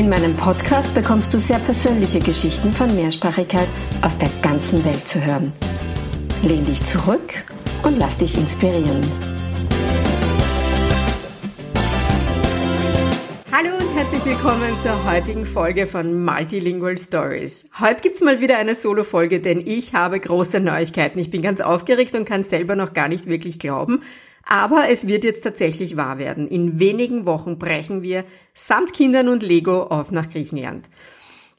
In meinem Podcast bekommst du sehr persönliche Geschichten von Mehrsprachigkeit aus der ganzen Welt zu hören. Lehn dich zurück und lass dich inspirieren. Hallo und herzlich willkommen zur heutigen Folge von Multilingual Stories. Heute gibt's mal wieder eine Solo-Folge, denn ich habe große Neuigkeiten. Ich bin ganz aufgeregt und kann selber noch gar nicht wirklich glauben. Aber es wird jetzt tatsächlich wahr werden. In wenigen Wochen brechen wir samt Kindern und Lego auf nach Griechenland.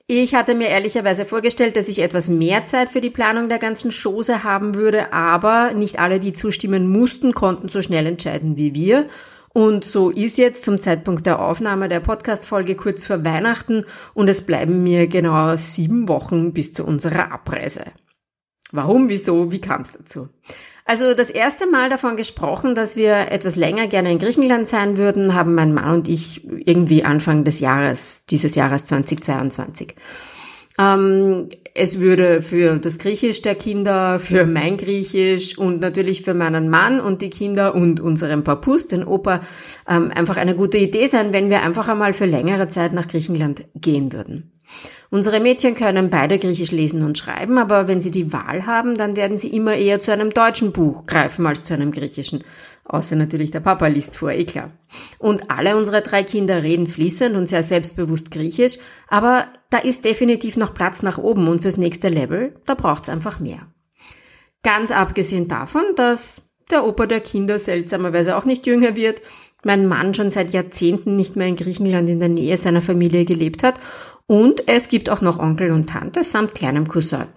Ich hatte mir ehrlicherweise vorgestellt, dass ich etwas mehr Zeit für die Planung der ganzen Chose haben würde, aber nicht alle, die zustimmen mussten, konnten so schnell entscheiden wie wir. Und so ist jetzt zum Zeitpunkt der Aufnahme der Podcast-Folge kurz vor Weihnachten und es bleiben mir genau sieben Wochen bis zu unserer Abreise. Warum, wieso, wie kam es dazu? Also das erste Mal davon gesprochen, dass wir etwas länger gerne in Griechenland sein würden, haben mein Mann und ich irgendwie Anfang des Jahres, dieses Jahres 2022. Ähm, es würde für das Griechisch der Kinder, für mein Griechisch und natürlich für meinen Mann und die Kinder und unseren Papus, den Opa, ähm, einfach eine gute Idee sein, wenn wir einfach einmal für längere Zeit nach Griechenland gehen würden. Unsere Mädchen können beide Griechisch lesen und schreiben, aber wenn sie die Wahl haben, dann werden sie immer eher zu einem deutschen Buch greifen als zu einem griechischen. Außer natürlich der Papa liest vor, eh klar. Und alle unsere drei Kinder reden fließend und sehr selbstbewusst Griechisch, aber da ist definitiv noch Platz nach oben und fürs nächste Level, da braucht's einfach mehr. Ganz abgesehen davon, dass der Opa der Kinder seltsamerweise auch nicht jünger wird, mein Mann schon seit Jahrzehnten nicht mehr in Griechenland in der Nähe seiner Familie gelebt hat und es gibt auch noch Onkel und Tante samt kleinem Cousin.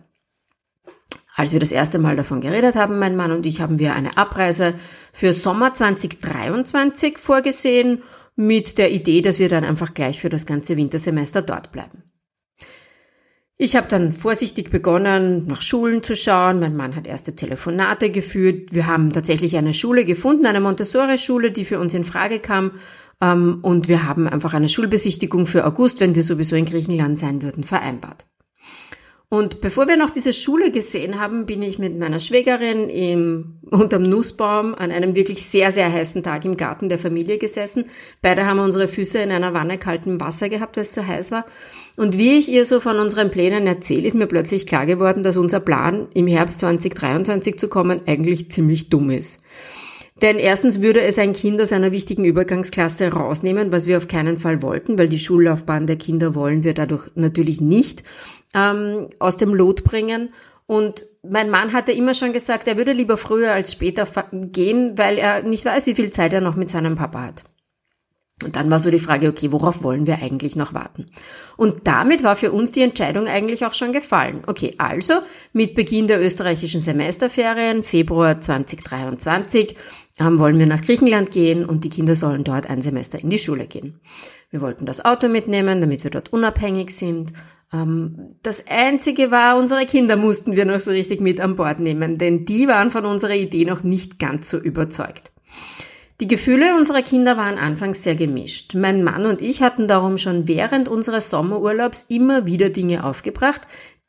Als wir das erste Mal davon geredet haben, mein Mann und ich, haben wir eine Abreise für Sommer 2023 vorgesehen, mit der Idee, dass wir dann einfach gleich für das ganze Wintersemester dort bleiben. Ich habe dann vorsichtig begonnen, nach Schulen zu schauen. Mein Mann hat erste Telefonate geführt. Wir haben tatsächlich eine Schule gefunden, eine Montessori-Schule, die für uns in Frage kam und wir haben einfach eine Schulbesichtigung für August, wenn wir sowieso in Griechenland sein würden, vereinbart. Und bevor wir noch diese Schule gesehen haben, bin ich mit meiner Schwägerin im, unterm Nussbaum an einem wirklich sehr, sehr heißen Tag im Garten der Familie gesessen. Beide haben unsere Füße in einer Wanne kaltem Wasser gehabt, weil es zu heiß war. Und wie ich ihr so von unseren Plänen erzähle, ist mir plötzlich klar geworden, dass unser Plan, im Herbst 2023 zu kommen, eigentlich ziemlich dumm ist. Denn erstens würde es ein Kind aus einer wichtigen Übergangsklasse rausnehmen, was wir auf keinen Fall wollten, weil die Schullaufbahn der Kinder wollen wir dadurch natürlich nicht ähm, aus dem Lot bringen. Und mein Mann hatte immer schon gesagt, er würde lieber früher als später gehen, weil er nicht weiß, wie viel Zeit er noch mit seinem Papa hat. Und dann war so die Frage, okay, worauf wollen wir eigentlich noch warten? Und damit war für uns die Entscheidung eigentlich auch schon gefallen. Okay, also mit Beginn der österreichischen Semesterferien, Februar 2023, ähm, wollen wir nach Griechenland gehen und die Kinder sollen dort ein Semester in die Schule gehen. Wir wollten das Auto mitnehmen, damit wir dort unabhängig sind. Ähm, das Einzige war, unsere Kinder mussten wir noch so richtig mit an Bord nehmen, denn die waren von unserer Idee noch nicht ganz so überzeugt. Die Gefühle unserer Kinder waren anfangs sehr gemischt. Mein Mann und ich hatten darum schon während unseres Sommerurlaubs immer wieder Dinge aufgebracht,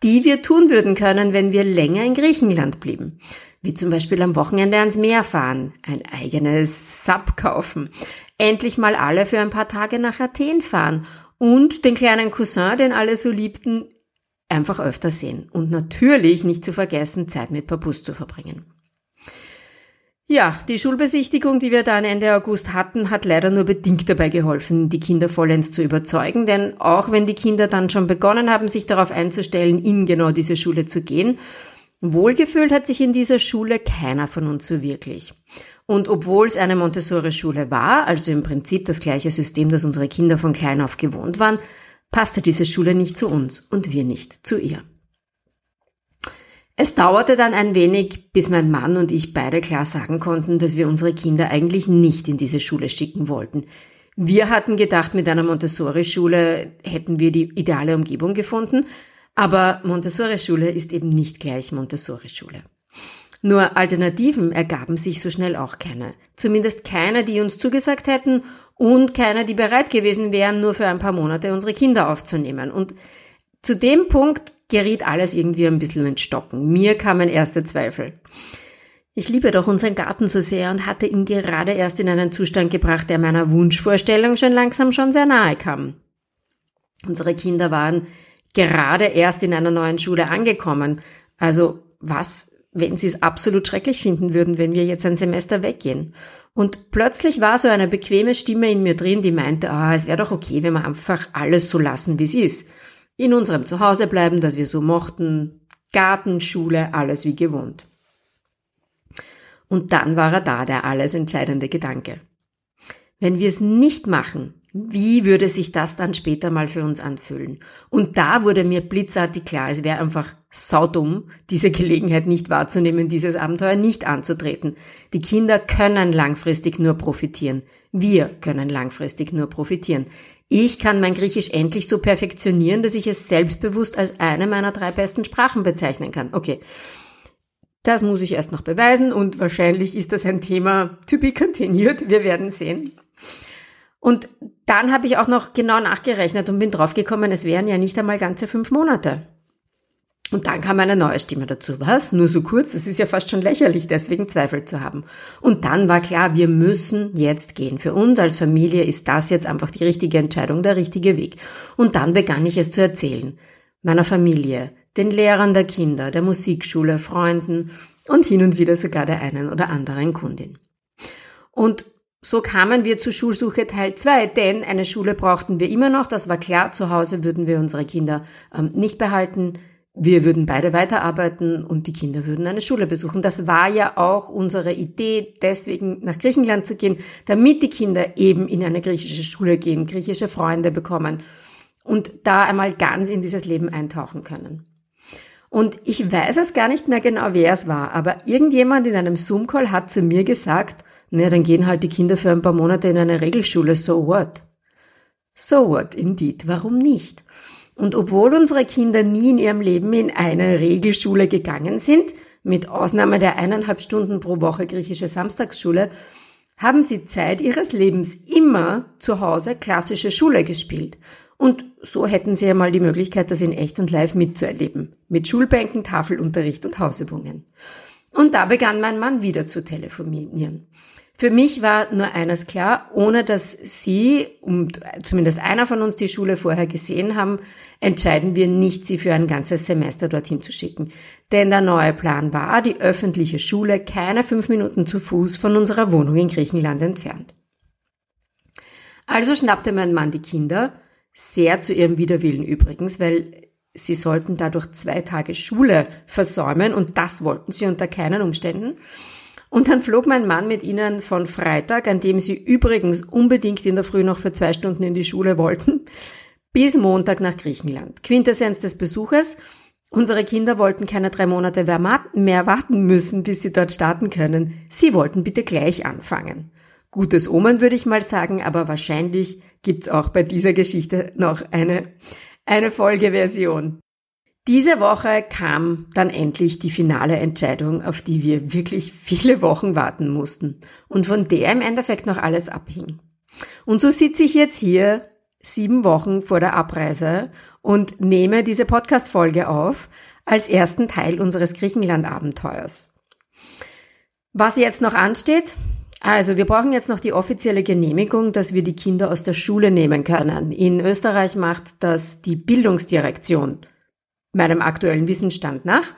die wir tun würden können, wenn wir länger in Griechenland blieben. Wie zum Beispiel am Wochenende ans Meer fahren, ein eigenes Sub kaufen, endlich mal alle für ein paar Tage nach Athen fahren und den kleinen Cousin, den alle so liebten, einfach öfter sehen. Und natürlich nicht zu vergessen, Zeit mit Papus zu verbringen. Ja, die Schulbesichtigung, die wir dann Ende August hatten, hat leider nur bedingt dabei geholfen, die Kinder vollends zu überzeugen, denn auch wenn die Kinder dann schon begonnen haben, sich darauf einzustellen, in genau diese Schule zu gehen, Wohlgefühlt hat sich in dieser Schule keiner von uns so wirklich. Und obwohl es eine Montessori-Schule war, also im Prinzip das gleiche System, das unsere Kinder von klein auf gewohnt waren, passte diese Schule nicht zu uns und wir nicht zu ihr. Es dauerte dann ein wenig, bis mein Mann und ich beide klar sagen konnten, dass wir unsere Kinder eigentlich nicht in diese Schule schicken wollten. Wir hatten gedacht, mit einer Montessori-Schule hätten wir die ideale Umgebung gefunden, aber Montessori-Schule ist eben nicht gleich Montessori-Schule. Nur Alternativen ergaben sich so schnell auch keine. Zumindest keine, die uns zugesagt hätten und keine, die bereit gewesen wären, nur für ein paar Monate unsere Kinder aufzunehmen. Und zu dem Punkt geriet alles irgendwie ein bisschen ins Stocken. Mir kamen erste Zweifel. Ich liebe doch unseren Garten so sehr und hatte ihn gerade erst in einen Zustand gebracht, der meiner Wunschvorstellung schon langsam schon sehr nahe kam. Unsere Kinder waren gerade erst in einer neuen Schule angekommen. Also was, wenn sie es absolut schrecklich finden würden, wenn wir jetzt ein Semester weggehen? Und plötzlich war so eine bequeme Stimme in mir drin, die meinte, ah, es wäre doch okay, wenn wir einfach alles so lassen, wie es ist. In unserem Zuhause bleiben, das wir so mochten, Garten, Schule, alles wie gewohnt. Und dann war er da, der alles entscheidende Gedanke. Wenn wir es nicht machen, wie würde sich das dann später mal für uns anfühlen? Und da wurde mir blitzartig klar, es wäre einfach saudumm, diese Gelegenheit nicht wahrzunehmen, dieses Abenteuer nicht anzutreten. Die Kinder können langfristig nur profitieren. Wir können langfristig nur profitieren. Ich kann mein Griechisch endlich so perfektionieren, dass ich es selbstbewusst als eine meiner drei besten Sprachen bezeichnen kann. Okay. Das muss ich erst noch beweisen und wahrscheinlich ist das ein Thema to be continued. Wir werden sehen. Und dann habe ich auch noch genau nachgerechnet und bin draufgekommen, es wären ja nicht einmal ganze fünf Monate. Und dann kam eine neue Stimme dazu. Was? Nur so kurz? Es ist ja fast schon lächerlich, deswegen Zweifel zu haben. Und dann war klar, wir müssen jetzt gehen. Für uns als Familie ist das jetzt einfach die richtige Entscheidung, der richtige Weg. Und dann begann ich es zu erzählen. Meiner Familie, den Lehrern der Kinder, der Musikschule, Freunden und hin und wieder sogar der einen oder anderen Kundin. Und so kamen wir zur Schulsuche Teil 2, denn eine Schule brauchten wir immer noch, das war klar, zu Hause würden wir unsere Kinder ähm, nicht behalten, wir würden beide weiterarbeiten und die Kinder würden eine Schule besuchen. Das war ja auch unsere Idee, deswegen nach Griechenland zu gehen, damit die Kinder eben in eine griechische Schule gehen, griechische Freunde bekommen und da einmal ganz in dieses Leben eintauchen können. Und ich weiß es gar nicht mehr genau, wer es war, aber irgendjemand in einem Zoom-Call hat zu mir gesagt, naja, dann gehen halt die Kinder für ein paar Monate in eine Regelschule, so what? So what, indeed, warum nicht? Und obwohl unsere Kinder nie in ihrem Leben in eine Regelschule gegangen sind, mit Ausnahme der eineinhalb Stunden pro Woche griechische Samstagsschule, haben sie Zeit ihres Lebens immer zu Hause klassische Schule gespielt und so hätten Sie ja mal die Möglichkeit, das in echt und live mitzuerleben. Mit Schulbänken, Tafelunterricht und Hausübungen. Und da begann mein Mann wieder zu telefonieren. Für mich war nur eines klar, ohne dass Sie und zumindest einer von uns die Schule vorher gesehen haben, entscheiden wir nicht, Sie für ein ganzes Semester dorthin zu schicken. Denn der neue Plan war, die öffentliche Schule keine fünf Minuten zu Fuß von unserer Wohnung in Griechenland entfernt. Also schnappte mein Mann die Kinder, sehr zu ihrem Widerwillen übrigens, weil sie sollten dadurch zwei Tage Schule versäumen und das wollten sie unter keinen Umständen. Und dann flog mein Mann mit ihnen von Freitag, an dem sie übrigens unbedingt in der Früh noch für zwei Stunden in die Schule wollten, bis Montag nach Griechenland. Quintessenz des Besuches. Unsere Kinder wollten keine drei Monate mehr warten müssen, bis sie dort starten können. Sie wollten bitte gleich anfangen. Gutes Omen würde ich mal sagen, aber wahrscheinlich gibt's auch bei dieser Geschichte noch eine, eine Folgeversion. Diese Woche kam dann endlich die finale Entscheidung, auf die wir wirklich viele Wochen warten mussten und von der im Endeffekt noch alles abhing. Und so sitze ich jetzt hier sieben Wochen vor der Abreise und nehme diese Podcast-Folge auf als ersten Teil unseres Griechenland-Abenteuers. Was jetzt noch ansteht, also, wir brauchen jetzt noch die offizielle Genehmigung, dass wir die Kinder aus der Schule nehmen können. In Österreich macht das die Bildungsdirektion, meinem aktuellen Wissensstand nach.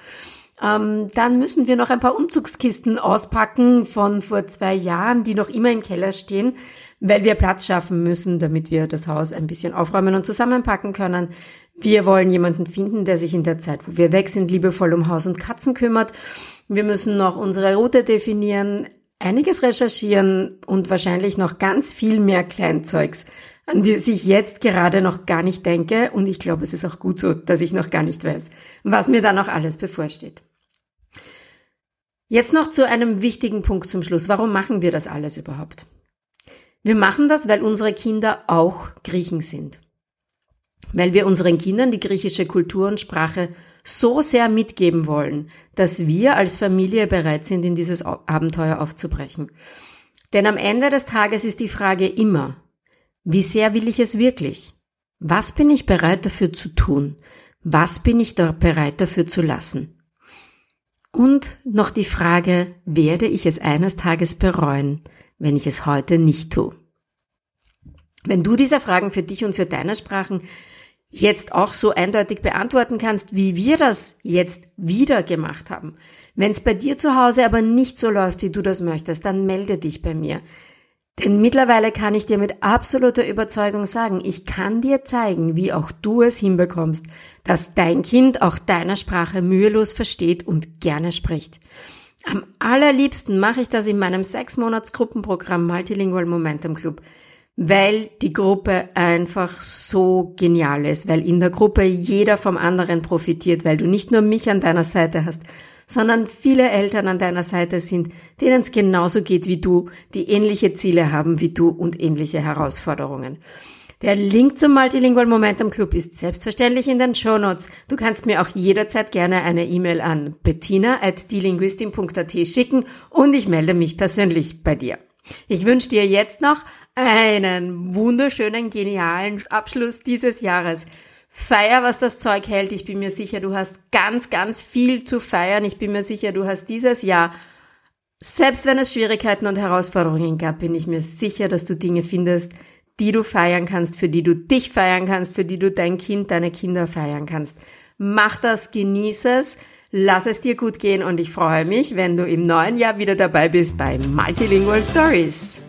Ähm, dann müssen wir noch ein paar Umzugskisten auspacken von vor zwei Jahren, die noch immer im Keller stehen, weil wir Platz schaffen müssen, damit wir das Haus ein bisschen aufräumen und zusammenpacken können. Wir wollen jemanden finden, der sich in der Zeit, wo wir weg sind, liebevoll um Haus und Katzen kümmert. Wir müssen noch unsere Route definieren, einiges recherchieren und wahrscheinlich noch ganz viel mehr Kleinzeugs, an die ich jetzt gerade noch gar nicht denke. Und ich glaube, es ist auch gut so, dass ich noch gar nicht weiß, was mir da noch alles bevorsteht. Jetzt noch zu einem wichtigen Punkt zum Schluss. Warum machen wir das alles überhaupt? Wir machen das, weil unsere Kinder auch Griechen sind. Weil wir unseren Kindern die griechische Kultur und Sprache so sehr mitgeben wollen, dass wir als Familie bereit sind, in dieses Abenteuer aufzubrechen. Denn am Ende des Tages ist die Frage immer, wie sehr will ich es wirklich? Was bin ich bereit dafür zu tun? Was bin ich da bereit dafür zu lassen? Und noch die Frage, werde ich es eines Tages bereuen, wenn ich es heute nicht tue? Wenn du diese Fragen für dich und für deine Sprachen jetzt auch so eindeutig beantworten kannst, wie wir das jetzt wieder gemacht haben. Wenn es bei dir zu Hause aber nicht so läuft, wie du das möchtest, dann melde dich bei mir. Denn mittlerweile kann ich dir mit absoluter Überzeugung sagen, ich kann dir zeigen, wie auch du es hinbekommst, dass dein Kind auch deine Sprache mühelos versteht und gerne spricht. Am allerliebsten mache ich das in meinem sechs Monats Gruppenprogramm Multilingual Momentum Club weil die Gruppe einfach so genial ist, weil in der Gruppe jeder vom anderen profitiert, weil du nicht nur mich an deiner Seite hast, sondern viele Eltern an deiner Seite sind, denen es genauso geht wie du, die ähnliche Ziele haben wie du und ähnliche Herausforderungen. Der Link zum Multilingual Momentum Club ist selbstverständlich in den Show Notes. Du kannst mir auch jederzeit gerne eine E-Mail an bettina at dielinguistin.at schicken und ich melde mich persönlich bei dir. Ich wünsche dir jetzt noch einen wunderschönen, genialen Abschluss dieses Jahres. Feier, was das Zeug hält. Ich bin mir sicher, du hast ganz, ganz viel zu feiern. Ich bin mir sicher, du hast dieses Jahr, selbst wenn es Schwierigkeiten und Herausforderungen gab, bin ich mir sicher, dass du Dinge findest, die du feiern kannst, für die du dich feiern kannst, für die du dein Kind, deine Kinder feiern kannst. Mach das, genieß es. Lass es dir gut gehen und ich freue mich, wenn du im neuen Jahr wieder dabei bist bei Multilingual Stories.